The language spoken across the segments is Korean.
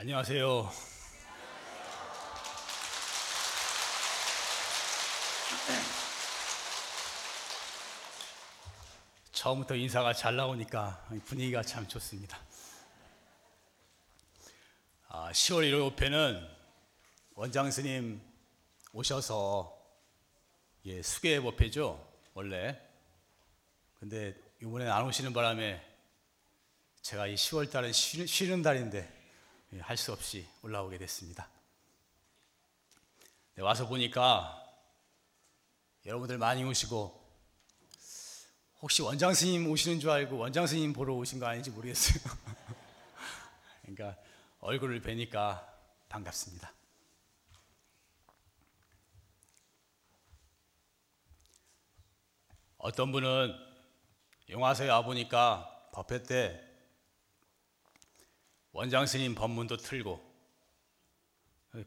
안녕하세요. 처음부터 인사가 잘 나오니까 분위기가 참 좋습니다. 아, 10월 1일 오페는 원장 스님 오셔서 예, 수계 법회죠 원래. 근데 이번에 안 오시는 바람에 제가 이 10월 달은 쉬는, 쉬는 달인데 예, 할 수 없이 올라오게 됐습니다. 네, 와서 보니까 여러분들 많이 오시고 혹시 원장 스님 오시는 줄 알고 원장 스님 보러 오신 거 아닌지 모르겠어요. 그러니까 얼굴을 뵈니까 반갑습니다. 어떤 분은 영화서에 와 보니까 법회 때 원장 스님 법문도 틀고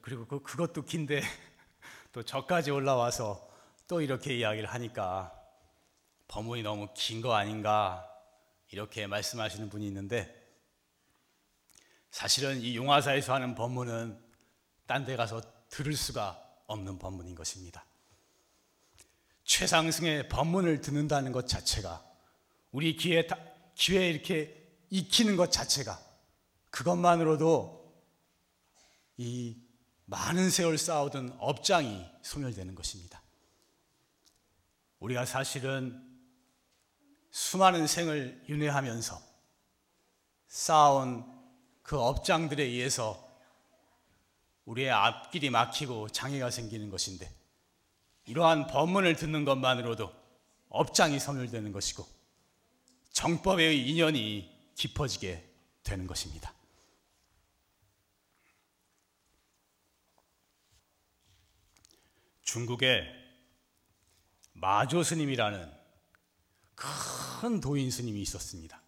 그리고 그, 그것도 긴데 또 저까지 올라와서 또 이렇게 이야기를 하니까 법문이 너무 긴 거 아닌가 이렇게 말씀하시는 분이 있는데 사실은 이 용화사에서 하는 법문은 딴 데 가서 들을 수가 없는 법문인 것입니다. 최상승의 법문을 듣는다는 것 자체가 우리 귀에, 귀에 이렇게 익히는 것 자체가 그것만으로도 이 많은 세월 쌓아오던 업장이 소멸되는 것입니다. 우리가 사실은 수많은 생을 윤회하면서 쌓아온 그 업장들에 의해서 우리의 앞길이 막히고 장애가 생기는 것인데 이러한 법문을 듣는 것만으로도 업장이 소멸되는 것이고 정법의 인연이 깊어지게 되는 것입니다. 중국에 마조 스님이라는 큰 도인 스님이 있었습니다.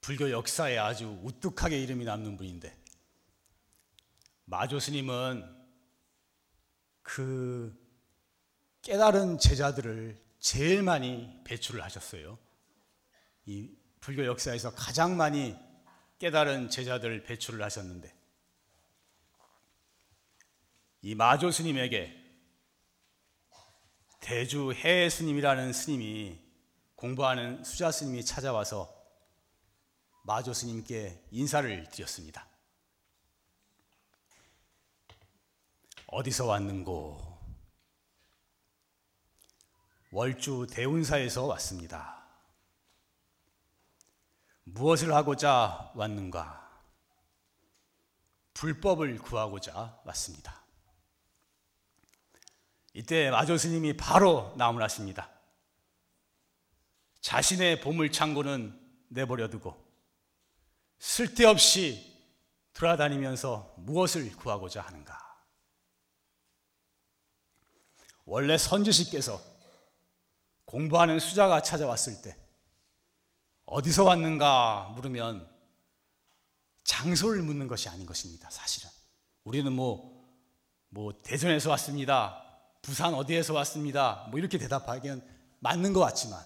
불교 역사에 아주 우뚝하게 이름이 남는 분인데 마조 스님은 그 깨달은 제자들을 제일 많이 배출을 하셨어요. 이 불교 역사에서 가장 많이 깨달은 제자들 배출을 하셨는데 이 마조 스님에게 대주 해 스님이라는 스님이 공부하는 수자 스님이 찾아와서 마조 스님께 인사를 드렸습니다. 어디서 왔는고? 월주 대운사에서 왔습니다. 무엇을 하고자 왔는가? 불법을 구하고자 왔습니다. 이때 마조 스님이 바로 나무라십니다. 자신의 보물 창고는 내버려 두고 쓸데없이 돌아다니면서 무엇을 구하고자 하는가? 원래 선지식께서 공부하는 수자가 찾아왔을 때 어디서 왔는가 물으면 장소를 묻는 것이 아닌 것입니다. 사실은 우리는 뭐, 뭐 대전에서 왔습니다. 부산 어디에서 왔습니다. 뭐 이렇게 대답하기는 맞는 것 같지만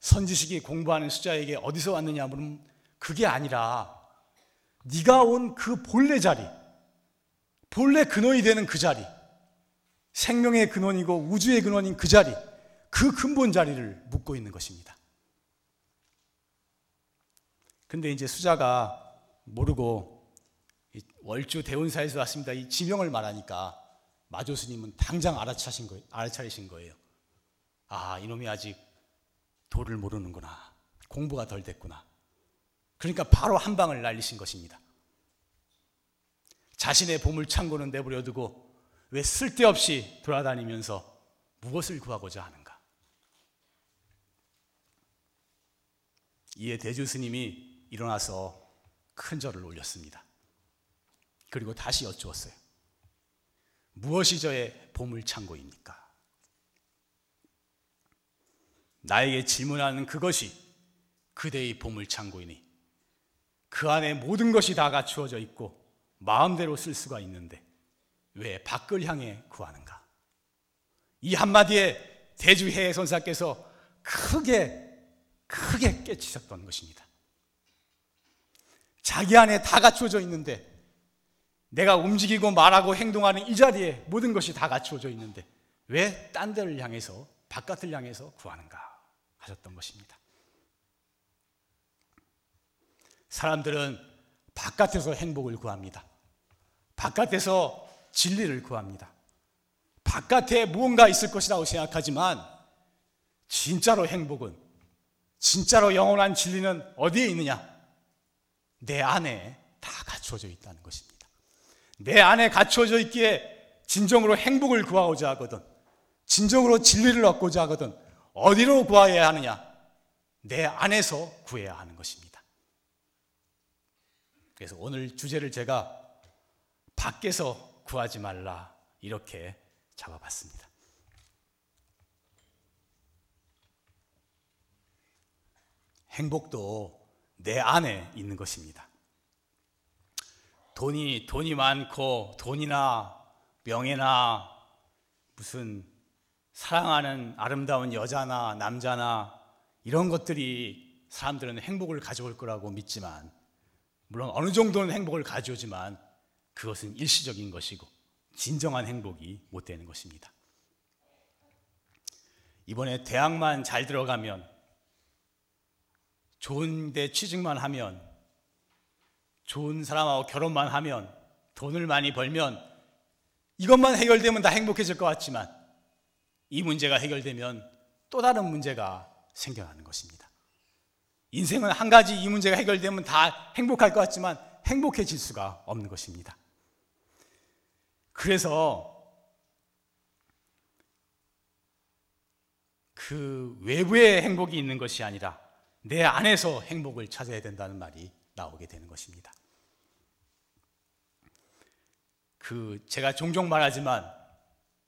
선지식이 공부하는 수자에게 어디서 왔느냐 물으면 그게 아니라 네가 온 그 본래 자리, 본래 근원이 되는 그 자리, 생명의 근원이고 우주의 근원인 그 자리, 그 근본 자리를 묻고 있는 것입니다. 근데 이제 수자가 모르고 월주 대운사에서 왔습니다. 이 지명을 말하니까 마조 스님은 당장 알아차신 거, 알아차리신 거예요. 아, 이놈이 아직 도를 모르는구나. 공부가 덜 됐구나. 그러니까 바로 한 방을 날리신 것입니다. 자신의 보물 창고는 내버려 두고 왜 쓸데없이 돌아다니면서 무엇을 구하고자 하는가? 이에 대주 스님이 일어나서 큰 절을 올렸습니다. 그리고 다시 여쭈었어요. 무엇이 저의 보물 창고입니까? 나에게 질문하는 그것이 그대의 보물 창고이니 그 안에 모든 것이 다 갖추어져 있고 마음대로 쓸 수가 있는데 왜 밖을 향해 구하는가? 이 한마디에 대주해 선사께서 크게 크게 깨치셨던 것입니다. 자기 안에 다 갖추어져 있는데 내가 움직이고 말하고 행동하는 이 자리에 모든 것이 다 갖추어져 있는데 왜 딴 데를 향해서 바깥을 향해서 구하는가 하셨던 것입니다. 사람들은 바깥에서 행복을 구합니다. 바깥에서 진리를 구합니다. 바깥에 무언가 있을 것이라고 생각하지만 진짜로 행복은 진짜로 영원한 진리는 어디에 있느냐? 내 안에 다 갖추어져 있다는 것입니다. 내 안에 갖추어져 있기에 진정으로 행복을 구하고자 하거든, 진정으로 진리를 얻고자 하거든, 어디로 구해야 하느냐? 내 안에서 구해야 하는 것입니다. 그래서 오늘 주제를 제가 밖에서 구하지 말라 이렇게 잡아봤습니다. 행복도 내 안에 있는 것입니다. 돈이 돈이 많고 돈이나 명예나 무슨 사랑하는 아름다운 여자나 남자나 이런 것들이 사람들은 행복을 가져올 거라고 믿지만 물론 어느 정도는 행복을 가져오지만 그것은 일시적인 것이고 진정한 행복이 못 되는 것입니다. 이번에 대학만 잘 들어가면 좋은 데 취직만 하면 좋은 사람하고 결혼만 하면 돈을 많이 벌면 이것만 해결되면 다 행복해질 것 같지만 이 문제가 해결되면 또 다른 문제가 생겨나는 것입니다. 인생은 한 가지 이 문제가 해결되면 다 행복할 것 같지만 행복해질 수가 없는 것입니다. 그래서 그 외부의 행복이 있는 것이 아니라 내 안에서 행복을 찾아야 된다는 말이 나오게 되는 것입니다. 그 제가 종종 말하지만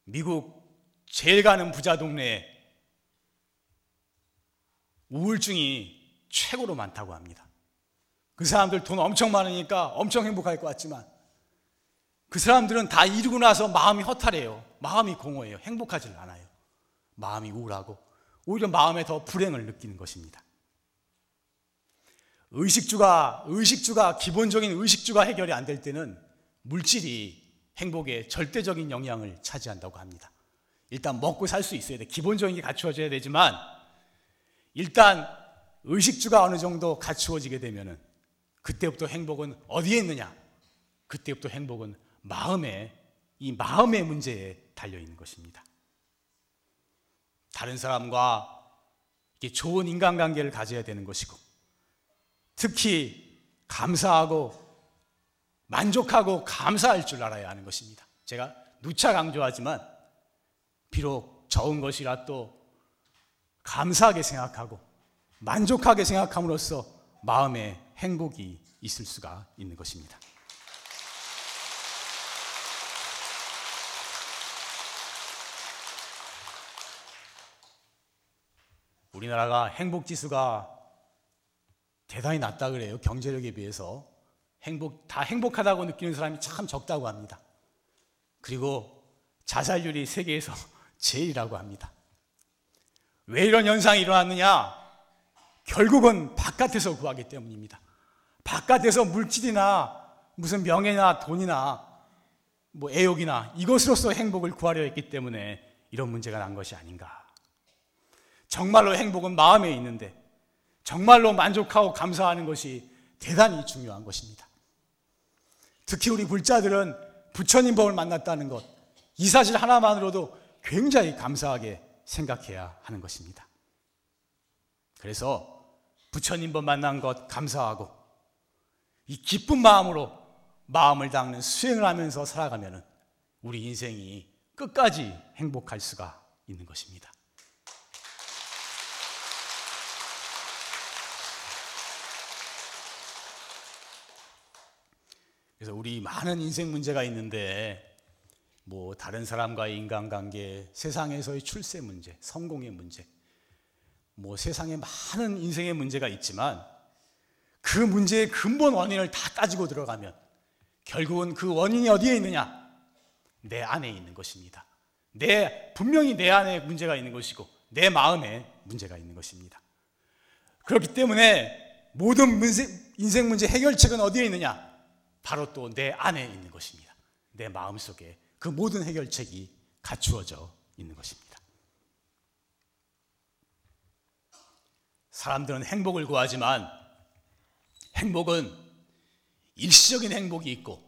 미국 제일 가는 부자 동네에 우울증이 최고로 많다고 합니다. 그 사람들 돈 엄청 많으니까 엄청 행복할 것 같지만 그 사람들은 다 이루고 나서 마음이 허탈해요. 마음이 공허해요. 행복하지 않아요. 마음이 우울하고 오히려 마음에 더 불행을 느끼는 것입니다. 의식주가 의식주가 기본적인 의식주가 해결이 안 될 때는 물질이 행복에 절대적인 영향을 차지한다고 합니다. 일단 먹고 살 수 있어야 돼. 기본적인 게 갖추어져야 되지만 일단 의식주가 어느 정도 갖추어지게 되면은 그때부터 행복은 어디에 있느냐? 그때부터 행복은 마음에 이 마음의 문제에 달려 있는 것입니다. 다른 사람과 좋은 인간관계를 가져야 되는 것이고 특히 감사하고 만족하고 감사할 줄 알아야 하는 것입니다. 제가 누차 강조하지만 비록 적은 것이라 또 감사하게 생각하고 만족하게 생각함으로써 마음에 행복이 있을 수가 있는 것입니다. 우리나라가 행복 지수가 대단히 낮다 그래요. 경제력에 비해서 행복 다 행복하다고 느끼는 사람이 참 적다고 합니다. 그리고 자살률이 세계에서 제일이라고 합니다. 왜 이런 현상이 일어났느냐? 결국은 바깥에서 구하기 때문입니다. 바깥에서 물질이나 무슨 명예나 돈이나 뭐 애욕이나 이것으로서 행복을 구하려 했기 때문에 이런 문제가 난 것이 아닌가. 정말로 행복은 마음에 있는데 정말로 만족하고 감사하는 것이 대단히 중요한 것입니다. 특히 우리 불자들은 부처님 법을 만났다는 것, 이 사실 하나만으로도 굉장히 감사하게 생각해야 하는 것입니다. 그래서 부처님 법 만난 것 감사하고 이 기쁜 마음으로 마음을 닦는 수행을 하면서 살아가면 우리 인생이 끝까지 행복할 수가 있는 것입니다. 그래서 우리 많은 인생 문제가 있는데 뭐 다른 사람과의 인간관계, 세상에서의 출세 문제, 성공의 문제, 뭐 세상에 많은 인생의 문제가 있지만 그 문제의 근본 원인을 다 따지고 들어가면 결국은 그 원인이 어디에 있느냐? 내 안에 있는 것입니다. 내 분명히 내 안에 문제가 있는 것이고 내 마음에 문제가 있는 것입니다. 그렇기 때문에 모든 인생 문제 해결책은 어디에 있느냐? 바로 또 내 안에 있는 것입니다. 내 마음 속에 그 모든 해결책이 갖추어져 있는 것입니다. 사람들은 행복을 구하지만 행복은 일시적인 행복이 있고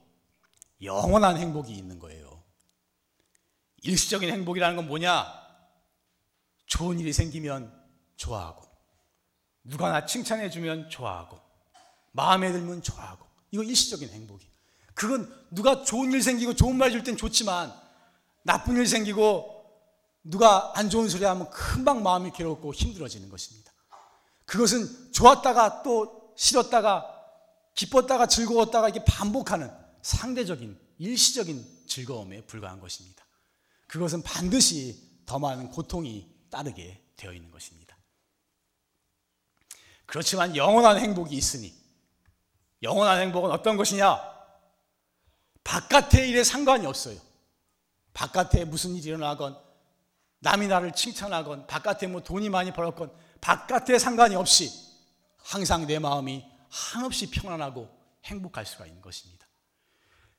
영원한 행복이 있는 거예요. 일시적인 행복이라는 건 뭐냐? 좋은 일이 생기면 좋아하고, 누가 나 칭찬해주면 좋아하고, 마음에 들면 좋아하고, 이거 일시적인 행복이. 그건 누가 좋은 일 생기고 좋은 말 줄 땐 좋지만, 나쁜 일 생기고 누가 안 좋은 소리 하면 금방 마음이 괴롭고 힘들어지는 것입니다. 그것은 좋았다가 또 싫었다가 기뻤다가 즐거웠다가 이게 반복하는 상대적인 일시적인 즐거움에 불과한 것입니다. 그것은 반드시 더 많은 고통이 따르게 되어 있는 것입니다. 그렇지만 영원한 행복이 있으니 영원한 행복은 어떤 것이냐? 바깥의 일에 상관이 없어요. 바깥에 무슨 일이 일어나건 남이 나를 칭찬하건 바깥에 뭐 돈이 많이 벌었건 바깥에 상관이 없이 항상 내 마음이 한없이 평안하고 행복할 수가 있는 것입니다.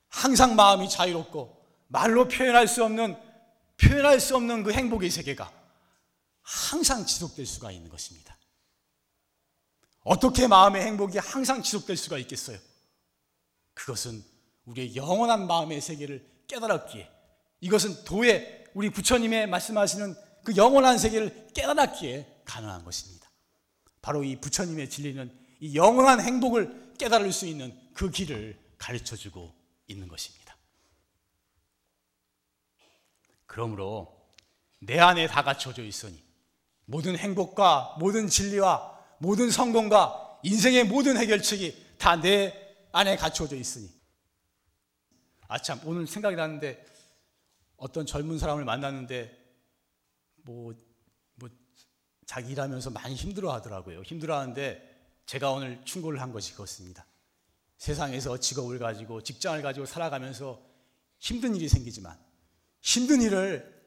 항상 마음이 자유롭고 말로 표현할 수 없는 표현할 수 없는 그 행복의 세계가 항상 지속될 수가 있는 것입니다. 어떻게 마음의 행복이 항상 지속될 수가 있겠어요? 그것은 우리의 영원한 마음의 세계를 깨달았기에 이것은 도에 우리 부처님의 말씀하시는 그 영원한 세계를 깨달았기에 가능한 것입니다. 바로 이 부처님의 진리는 이 영원한 행복을 깨달을 수 있는 그 길을 가르쳐 주고 있는 것입니다. 그러므로 내 안에 다 갖춰져 있으니 모든 행복과 모든 진리와 모든 성공과 인생의 모든 해결책이 다 내 안에 갖춰져 있으니 아참 오늘 생각이 나는데 어떤 젊은 사람을 만났는데 뭐, 뭐 자기 일하면서 많이 힘들어 하더라고요. 힘들어 하는데 제가 오늘 충고를 한 것이 그렇습니다. 세상에서 직업을 가지고 직장을 가지고 살아가면서 힘든 일이 생기지만 힘든 일을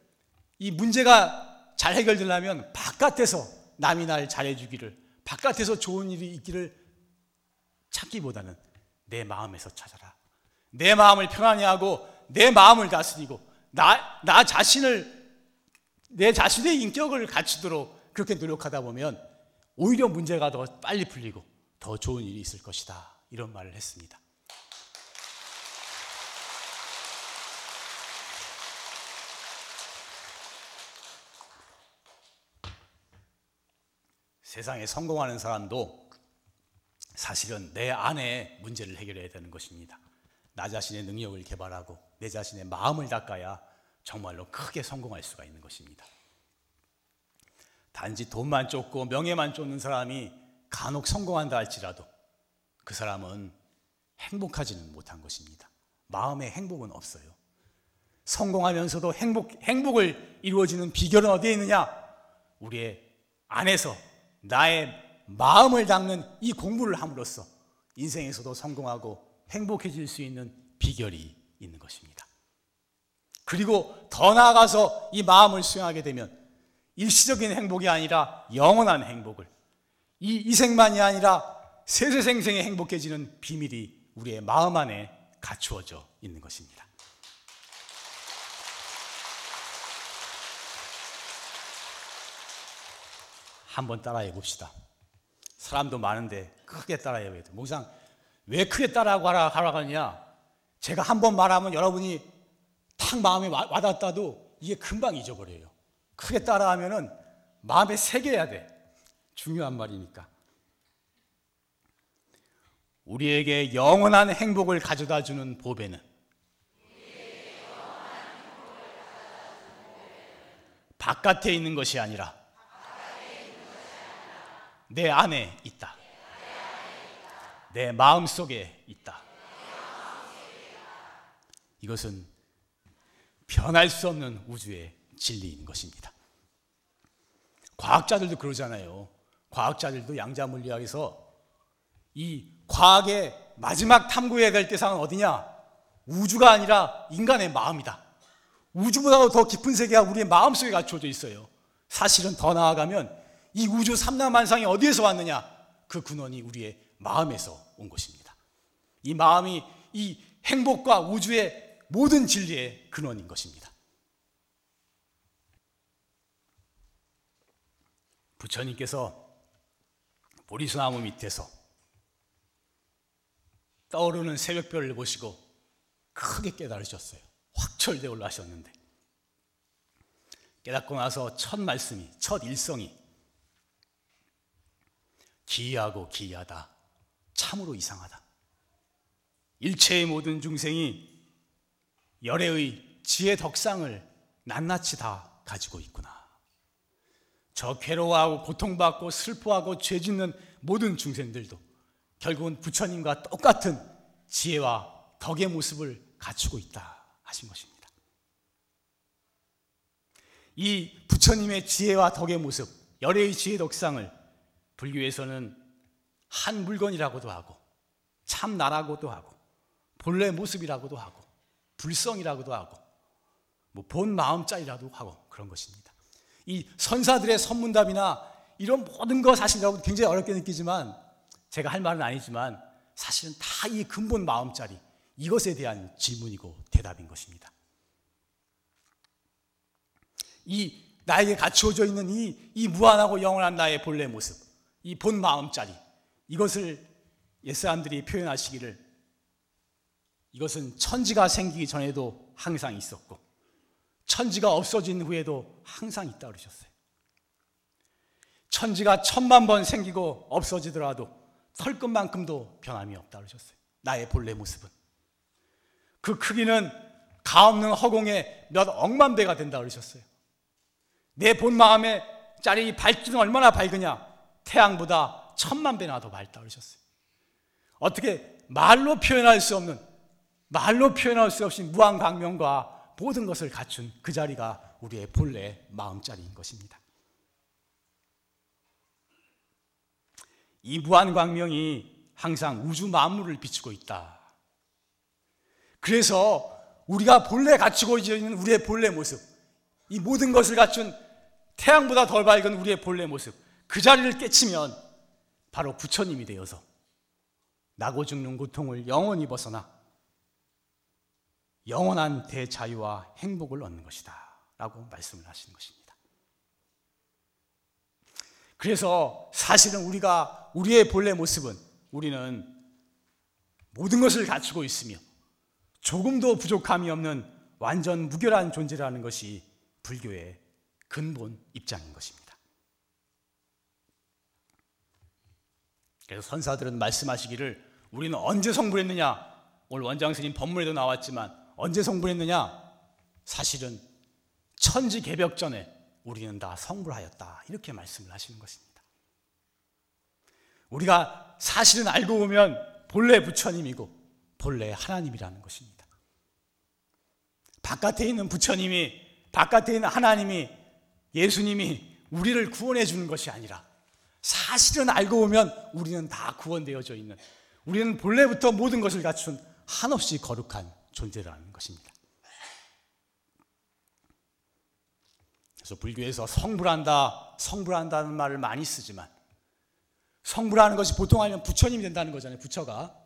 이 문제가 잘 해결되려면 바깥에서 남이 날 잘해주기를 바깥에서 좋은 일이 있기를 찾기보다는 내 마음에서 찾아라. 내 마음을 편안히 하고 내 마음을 다스리고 나, 나 자신을 내 자신의 인격을 갖추도록 그렇게 노력하다 보면 오히려 문제가 더 빨리 풀리고 더 좋은 일이 있을 것이다. 이런 말을 했습니다. 세상에 성공하는 사람도 사실은 내 안에 문제를 해결해야 되는 것입니다. 나 자신의 능력을 개발하고 내 자신의 마음을 닦아야 정말로 크게 성공할 수가 있는 것입니다. 단지 돈만 쫓고 명예만 쫓는 사람이 간혹 성공한다 할지라도 그 사람은 행복하지는 못한 것입니다. 마음의 행복은 없어요. 성공하면서도 행복, 행복을 이루어지는 비결은 어디에 있느냐? 우리의 안에서 나의 마음을 닦는 이 공부를 함으로써 인생에서도 성공하고 행복해질 수 있는 비결이 있는 것입니다. 그리고 더 나아가서 이 마음을 수행하게 되면 일시적인 행복이 아니라 영원한 행복을 이 이생만이 아니라 세세생생에 행복해지는 비밀이 우리의 마음 안에 갖추어져 있는 것입니다. 한번 따라해 봅시다. 사람도 많은데 크게 따라해야 돼. 목상 왜 크게 따라하고 하라, 하냐? 제가 한 번 말하면 여러분이 탁 마음에 와닿다도 이게 금방 잊어버려요. 크게 따라하면은 마음에 새겨야 돼. 중요한 말이니까. 우리에게 영원한 행복을 가져다 주는 보배는 바깥에 있는 것이 아니라 내 안에 있다. 내 마음 속에 있다. 이것은 변할 수 없는 우주의 진리인 것입니다. 과학자들도 그러잖아요. 과학자들도 양자 물리학에서 이 과학의 마지막 탐구해야 될 대상은 어디냐? 우주가 아니라 인간의 마음이다. 우주보다 더 깊은 세계가 우리의 마음 속에 갖춰져 있어요. 사실은 더 나아가면 이 우주 삼라만상이 어디에서 왔느냐? 그 근원이 우리의 마음에서 온 것입니다. 이 마음이 이 행복과 우주의 모든 진리의 근원인 것입니다. 부처님께서 보리수나무 밑에서 떠오르는 새벽별을 보시고 크게 깨달으셨어요. 확철대 올라하셨는데 깨닫고 나서 첫 말씀이 첫 일성이 기이하고 기이하다. 참으로 이상하다. 일체의 모든 중생이 열애의 지혜 덕상을 낱낱이 다 가지고 있구나. 저 괴로워하고 고통받고 슬퍼하고 죄 짓는 모든 중생들도 결국은 부처님과 똑같은 지혜와 덕의 모습을 갖추고 있다 하신 것입니다. 이 부처님의 지혜와 덕의 모습, 열애의 지혜 덕상을 불교에서는 한 물건이라고도 하고 참나라고도 하고 본래 모습이라고도 하고 불성이라고도 하고 뭐 본 마음자리라도 하고 그런 것입니다. 이 선사들의 선문답이나 이런 모든 거 사실 여러분 굉장히 어렵게 느끼지만 제가 할 말은 아니지만 사실은 다 이 근본 마음자리 이것에 대한 질문이고 대답인 것입니다. 이 나에게 갖추어져 있는 이, 이 무한하고 영원한 나의 본래 모습, 이 본 마음자리, 이것을 옛사람들이 표현하시기를 이것은 천지가 생기기 전에도 항상 있었고, 천지가 없어진 후에도 항상 있다 그러셨어요. 천지가 천만 번 생기고 없어지더라도 털끝만큼도 변함이 없다 그러셨어요. 나의 본래 모습은. 그 크기는 가없는 허공의 몇 억만 배가 된다 그러셨어요. 내 본 마음의 짜리 밝기는 얼마나 밝으냐? 태양보다 천만 배나 더 밝다 그러셨어요. 어떻게 말로 표현할 수 없는 말로 표현할 수 없이 무한 강명과 모든 것을 갖춘 그 자리가 우리의 본래 마음 자리인 것입니다. 이 무한 광명이 항상 우주 만물을 비추고 있다. 그래서 우리가 본래 갖추고 있는 우리의 본래 모습, 이 모든 것을 갖춘 태양보다 덜 밝은 우리의 본래 모습, 그 자리를 깨치면 바로 부처님이 되어서 나고 죽는 고통을 영원히 벗어나 영원한 대자유와 행복을 얻는 것이다. 라고 말씀을 하시는 것입니다. 그래서 사실은 우리가 우리의 본래 모습은 우리는 모든 것을 갖추고 있으며 조금도 부족함이 없는 완전 무결한 존재라는 것이 불교의 근본 입장인 것입니다. 그래서 선사들은 말씀하시기를 우리는 언제 성불했느냐? 오늘 원장 스님 법문에도 나왔지만 언제 성불했느냐? 사실은 천지 개벽 전에 우리는 다 성불하였다. 이렇게 말씀을 하시는 것입니다. 우리가 사실은 알고 보면 본래 부처님이고 본래 하나님이라는 것입니다. 바깥에 있는 부처님이 바깥에 있는 하나님이 예수님이 우리를 구원해 주는 것이 아니라 사실은 알고 보면 우리는 다 구원되어져 있는 우리는 본래부터 모든 것을 갖춘 한없이 거룩한 존재라는 것입니다. 그래서 불교에서 성불한다, 성불한다는 말을 많이 쓰지만 성불하는 것이 보통 아니면 부처님이 된다는 거잖아요. 부처가.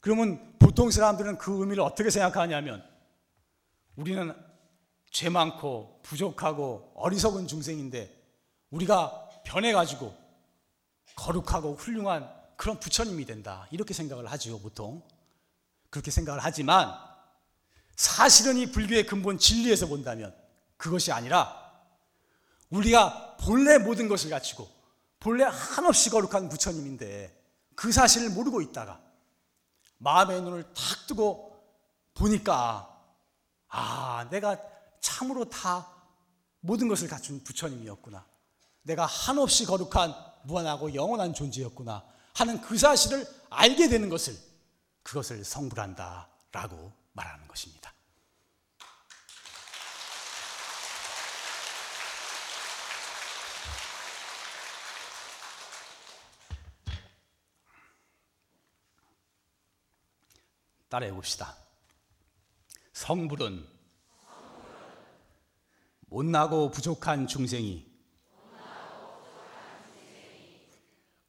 그러면 보통 사람들은 그 의미를 어떻게 생각하냐면 우리는 죄 많고 부족하고 어리석은 중생인데 우리가 변해가지고 거룩하고 훌륭한 그런 부처님이 된다. 이렇게 생각을 하죠, 보통. 그렇게 생각을 하지만 사실은 이 불교의 근본 진리에서 본다면 그것이 아니라 우리가 본래 모든 것을 갖추고 본래 한없이 거룩한 부처님인데 그 사실을 모르고 있다가 마음의 눈을 탁 뜨고 보니까 아, 내가 참으로 다 모든 것을 갖춘 부처님이었구나. 내가 한없이 거룩한 무한하고 영원한 존재였구나 하는 그 사실을 알게 되는 것을 그것을 성불한다라고 말하는 것입니다. 따라해 봅시다. 성불은 못나고 부족한 중생이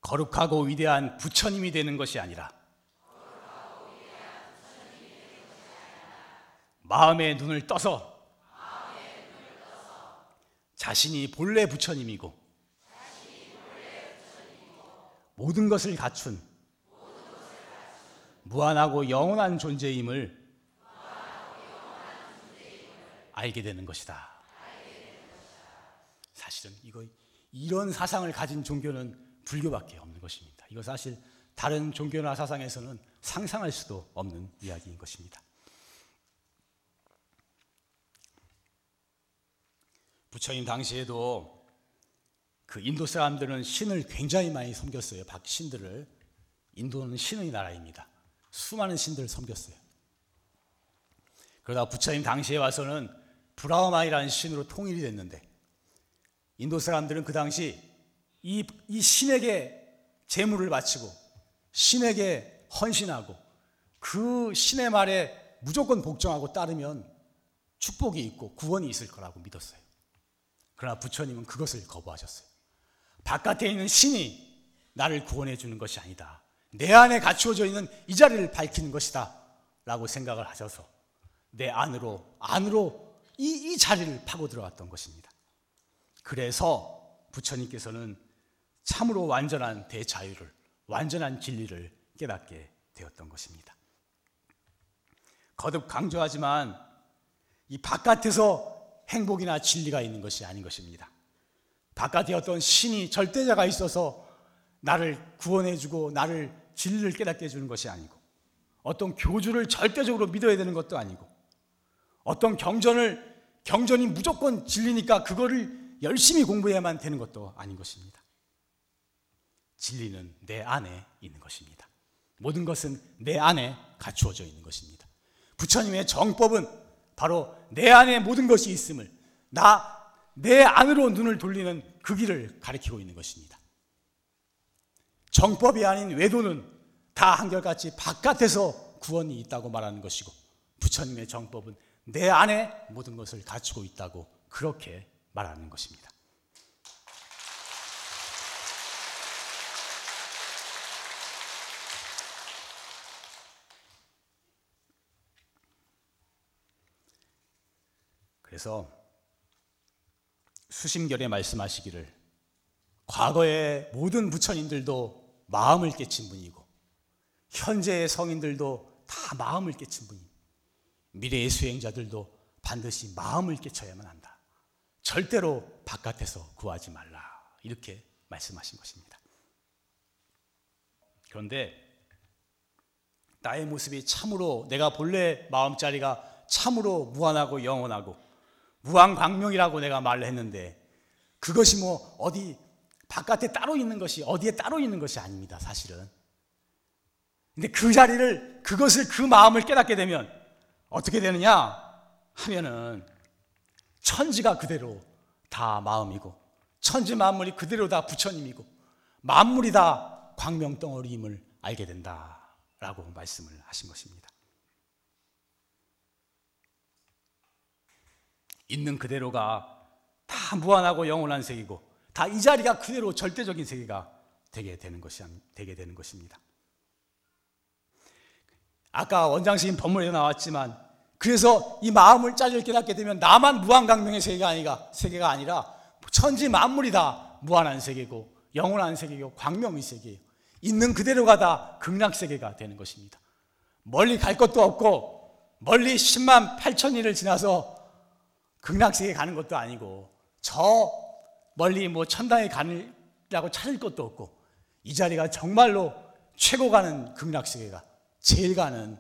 거룩하고 위대한 부처님이 되는 것이 아니라 마음의 눈을 떠서 자신이 본래 부처님이고 모든 것을 갖춘 무한하고 영원한 존재임을 알게 되는 것이다. 사실은 이거 이런 사상을 가진 종교는 불교밖에 없는 것입니다. 이거 사실 다른 종교나 사상에서는 상상할 수도 없는 이야기인 것입니다. 부처님 당시에도 그 인도 사람들은 신을 굉장히 많이 섬겼어요. 박 신들을. 인도는 신의 나라입니다. 수많은 신들을 섬겼어요. 그러다 부처님 당시에 와서는 브라마이라는 신으로 통일이 됐는데 인도 사람들은 그 당시 이, 이 신에게 제물을 바치고 신에게 헌신하고 그 신의 말에 무조건 복종하고 따르면 축복이 있고 구원이 있을 거라고 믿었어요. 그러나 부처님은 그것을 거부하셨어요. 바깥에 있는 신이 나를 구원해 주는 것이 아니다. 내 안에 갖추어져 있는 이 자리를 밝히는 것이다. 라고 생각을 하셔서 내 안으로, 안으로 이, 이 자리를 파고 들어왔던 것입니다. 그래서 부처님께서는 참으로 완전한 대자유를, 완전한 진리를 깨닫게 되었던 것입니다. 거듭 강조하지만 이 바깥에서 행복이나 진리가 있는 것이 아닌 것입니다. 바깥에 어떤 신이 절대자가 있어서 나를 구원해주고 나를 진리를 깨닫게 해주는 것이 아니고 어떤 교주를 절대적으로 믿어야 되는 것도 아니고 어떤 경전을 경전이 무조건 진리니까 그거를 열심히 공부해야만 되는 것도 아닌 것입니다. 진리는 내 안에 있는 것입니다. 모든 것은 내 안에 갖추어져 있는 것입니다. 부처님의 정법은 바로 내 안에 모든 것이 있음을 나 내 안으로 눈을 돌리는 그 길을 가리키고 있는 것입니다. 정법이 아닌 외도는 다 한결같이 바깥에서 구원이 있다고 말하는 것이고 부처님의 정법은 내 안에 모든 것을 갖추고 있다고 그렇게 말하는 것입니다. 그래서 수심결에 말씀하시기를 과거의 모든 부처님들도 마음을 깨친 분이고 현재의 성인들도 다 마음을 깨친 분이 미래의 수행자들도 반드시 마음을 깨쳐야만 한다. 절대로 바깥에서 구하지 말라. 이렇게 말씀하신 것입니다. 그런데 나의 모습이 참으로 내가 본래 마음자리가 참으로 무한하고 영원하고 무한광명이라고 내가 말을 했는데 그것이 뭐 어디 바깥에 따로 있는 것이 어디에 따로 있는 것이 아닙니다, 사실은. 근데 그 자리를 그것을 그 마음을 깨닫게 되면 어떻게 되느냐 하면은 천지가 그대로 다 마음이고 천지 만물이 그대로 다 부처님이고 만물이 다 광명 덩어리임을 알게 된다라고 말씀을 하신 것입니다. 있는 그대로가 다 무한하고 영원한 세계고 다 이 자리가 그대로 절대적인 세계가 되게 되는 것이 되게 되는 것입니다. 아까 원장님 법문에 나왔지만 그래서 이 마음을 짜질 깨닫게 되면 나만 무한강명의 세계가 아니라 세계가 아니라 천지 만물이 다 무한한 세계고 영원한 세계고 광명의 세계예요. 있는 그대로가 다 극락 세계가 되는 것입니다. 멀리 갈 것도 없고 멀리 10만 8천 리를 지나서 극락세계 가는 것도 아니고 저 멀리 뭐 천당에 가느라고 찾을 것도 없고 이 자리가 정말로 최고 가는 극락세계가 제일 가는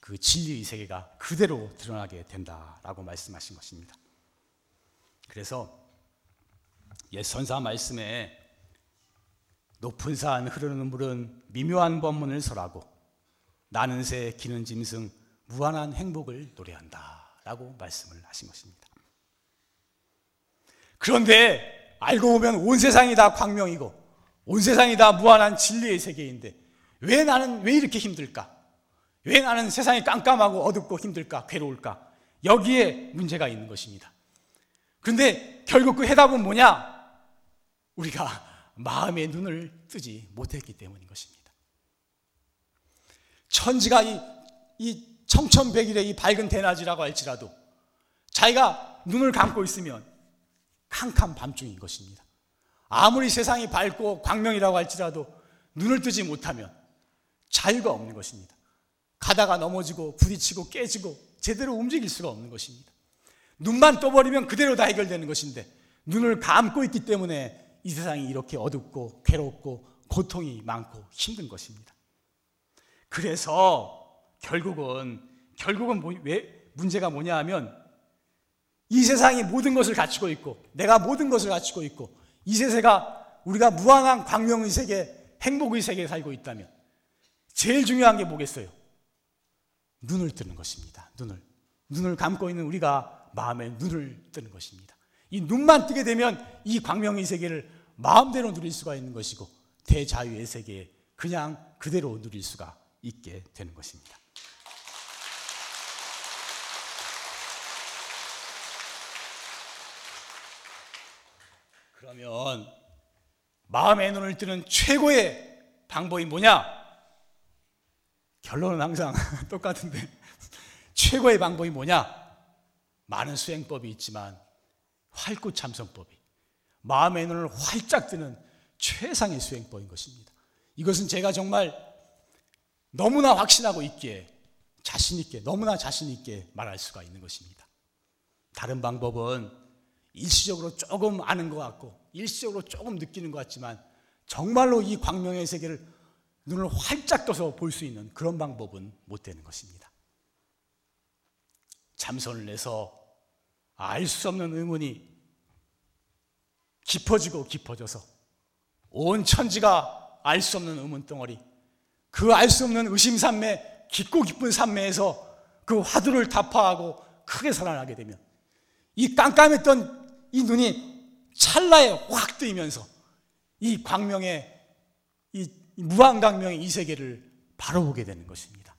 그 진리의 세계가 그대로 드러나게 된다라고 말씀하신 것입니다. 그래서 옛 선사 말씀에 높은 산 흐르는 물은 미묘한 법문을 설하고 나는 새 기는 짐승 무한한 행복을 노래한다. 라고 말씀을 하신 것입니다. 그런데 알고 보면 온 세상이 다 광명이고 온 세상이 다 무한한 진리의 세계인데 왜 나는 왜 이렇게 힘들까? 왜 나는 세상이 깜깜하고 어둡고 힘들까? 괴로울까? 여기에 문제가 있는 것입니다. 그런데 결국 그 해답은 뭐냐? 우리가 마음의 눈을 뜨지 못했기 때문인 것입니다. 천지가 이, 이 청천백일의 이 밝은 대낮이라고 할지라도 자기가 눈을 감고 있으면 캄캄 밤중인 것입니다. 아무리 세상이 밝고 광명이라고 할지라도 눈을 뜨지 못하면 자유가 없는 것입니다. 가다가 넘어지고 부딪히고 깨지고 제대로 움직일 수가 없는 것입니다. 눈만 떠버리면 그대로 다 해결되는 것인데 눈을 감고 있기 때문에 이 세상이 이렇게 어둡고 괴롭고 고통이 많고 힘든 것입니다. 그래서 결국은 결국은 뭐, 왜 문제가 뭐냐 하면 이 세상이 모든 것을 갖추고 있고 내가 모든 것을 갖추고 있고 이 세세가 우리가 무한한 광명의 세계, 행복의 세계에 살고 있다면 제일 중요한 게 뭐겠어요? 눈을 뜨는 것입니다. 눈을. 눈을 감고 있는 우리가 마음의 눈을 뜨는 것입니다. 이 눈만 뜨게 되면 이 광명의 세계를 마음대로 누릴 수가 있는 것이고 대자유의 세계에 그냥 그대로 누릴 수가 있게 되는 것입니다. 그러면 마음의 눈을 뜨는 최고의 방법이 뭐냐? 결론은 항상 똑같은데 최고의 방법이 뭐냐? 많은 수행법이 있지만 활구 참선법이 마음의 눈을 활짝 뜨는 최상의 수행법인 것입니다. 이것은 제가 정말 너무나 확신하고 있기에 자신 있게 너무나 자신 있게 말할 수가 있는 것입니다. 다른 방법은 일시적으로 조금 아는 것 같고 일시적으로 조금 느끼는 것 같지만 정말로 이 광명의 세계를 눈을 활짝 떠서 볼 수 있는 그런 방법은 못 되는 것입니다. 참선을 내서 알 수 없는 의문이 깊어지고 깊어져서 온 천지가 알 수 없는 의문 덩어리 그 알 수 없는 의심산매 깊고 깊은 산매에서 그 화두를 타파하고 크게 살아나게 되면 이 깜깜했던 이 눈이 찰나에 확 뜨이면서 이 광명의 이 무한광명의 이 세계를 바로 보게 되는 것입니다.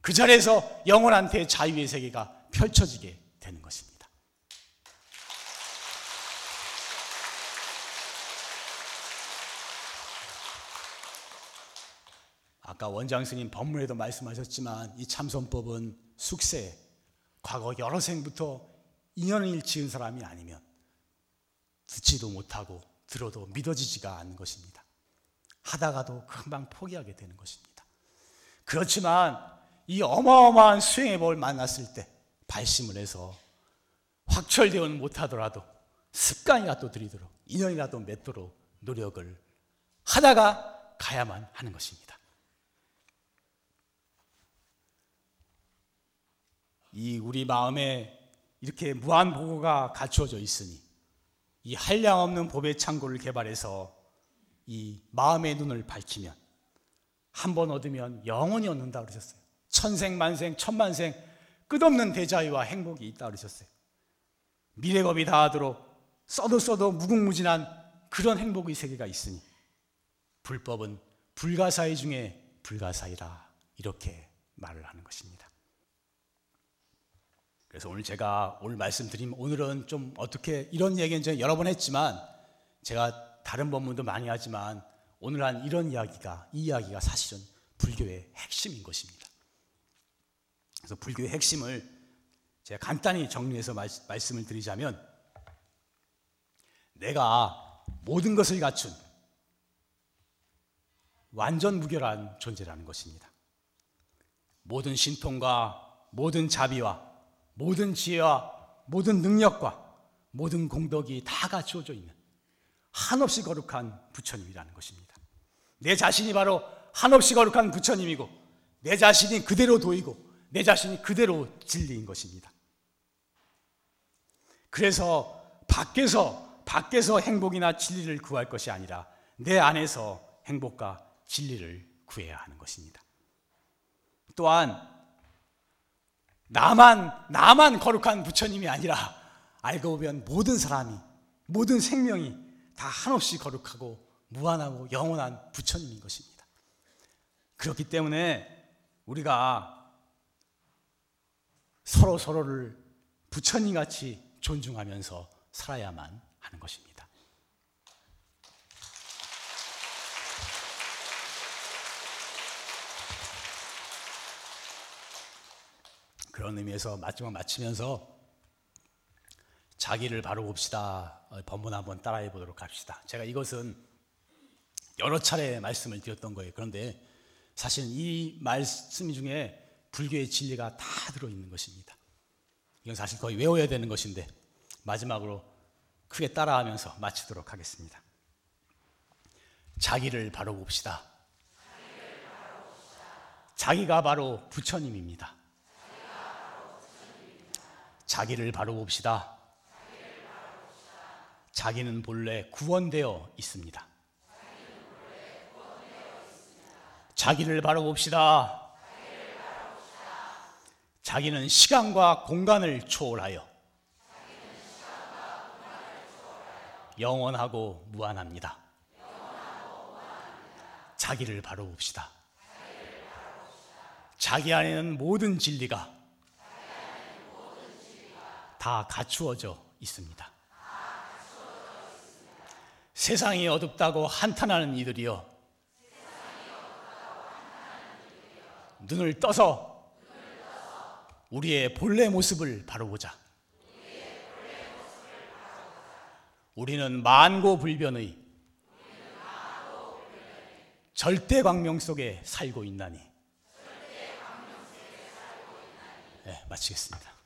그 자리에서 영원한 대자유의 세계가 펼쳐지게 되는 것입니다. 아까 원장 스님 법문에도 말씀하셨지만 이 참선법은 숙세, 과거 여러 생부터 인연을 지은 사람이 아니면 듣지도 못하고 들어도 믿어지지가 않는 것입니다. 하다가도 금방 포기하게 되는 것입니다. 그렇지만 이 어마어마한 수행의 법을 만났을 때 발심을 해서 확철되어는 못하더라도 습관이라도 들이도록 인연이라도 맺도록 노력을 하다가 가야만 하는 것입니다. 이 우리 마음에 이렇게 무한 보고가 갖추어져 있으니 이 한량 없는 법의 창고를 개발해서 이 마음의 눈을 밝히면 한 번 얻으면 영원히 얻는다 그러셨어요. 천생 만생 천만생 끝없는 대자유와 행복이 있다 그러셨어요. 미래법이 다하도록 써도 써도 무궁무진한 그런 행복의 세계가 있으니 불법은 불가사의 중에 불가사이라 이렇게 말을 하는 것입니다. 그래서 오늘 제가 오늘 말씀드린 오늘은 좀 어떻게 이런 얘기는 제가 여러 번 했지만 제가 다른 법문도 많이 하지만 오늘 한 이런 이야기가 이 이야기가 사실은 불교의 핵심인 것입니다. 그래서 불교의 핵심을 제가 간단히 정리해서 말씀을 드리자면 내가 모든 것을 갖춘 완전 무결한 존재라는 것입니다. 모든 신통과 모든 자비와 모든 지혜와 모든 능력과 모든 공덕이 다 갖추어져 있는 한없이 거룩한 부처님이라는 것입니다. 내 자신이 바로 한없이 거룩한 부처님이고 내 자신이 그대로 도이고 내 자신이 그대로 진리인 것입니다. 그래서 밖에서 밖에서 행복이나 진리를 구할 것이 아니라 내 안에서 행복과 진리를 구해야 하는 것입니다. 또한 나만 나만 거룩한 부처님이 아니라 알고 보면 모든 사람이 모든 생명이 다 한없이 거룩하고 무한하고 영원한 부처님인 것입니다. 그렇기 때문에 우리가 서로 서로를 부처님 같이 존중하면서 살아야만 하는 것입니다. 그런 의미에서 마지막 마치면서 자기를 바로 봅시다. 어, 본문 한번 따라해 보도록 합시다. 제가 이것은 여러 차례 말씀을 드렸던 거예요. 그런데 사실 이 말씀 중에 불교의 진리가 다 들어있는 것입니다. 이건 사실 거의 외워야 되는 것인데 마지막으로 크게 따라하면서 마치도록 하겠습니다. 자기를 바로 봅시다. 자기가 바로 부처님입니다. 자기를 바로 봅시다. 자기는 본래 구원되어 있습니다. 자기를 바로 봅시다. 자기는 시간과 공간을 초월하여 영원하고 무한합니다. 자기를 바로 봅시다. 자기 안에는 모든 진리가 다 갖추어져 있습니다. 세상이 어둡다고 한탄하는 이들이여 눈을 떠서 우리의 본래 모습을 바로 보자. 우리는 만고 불변의 절대 광명 속에 살고 있나니. 네, 마치겠습니다.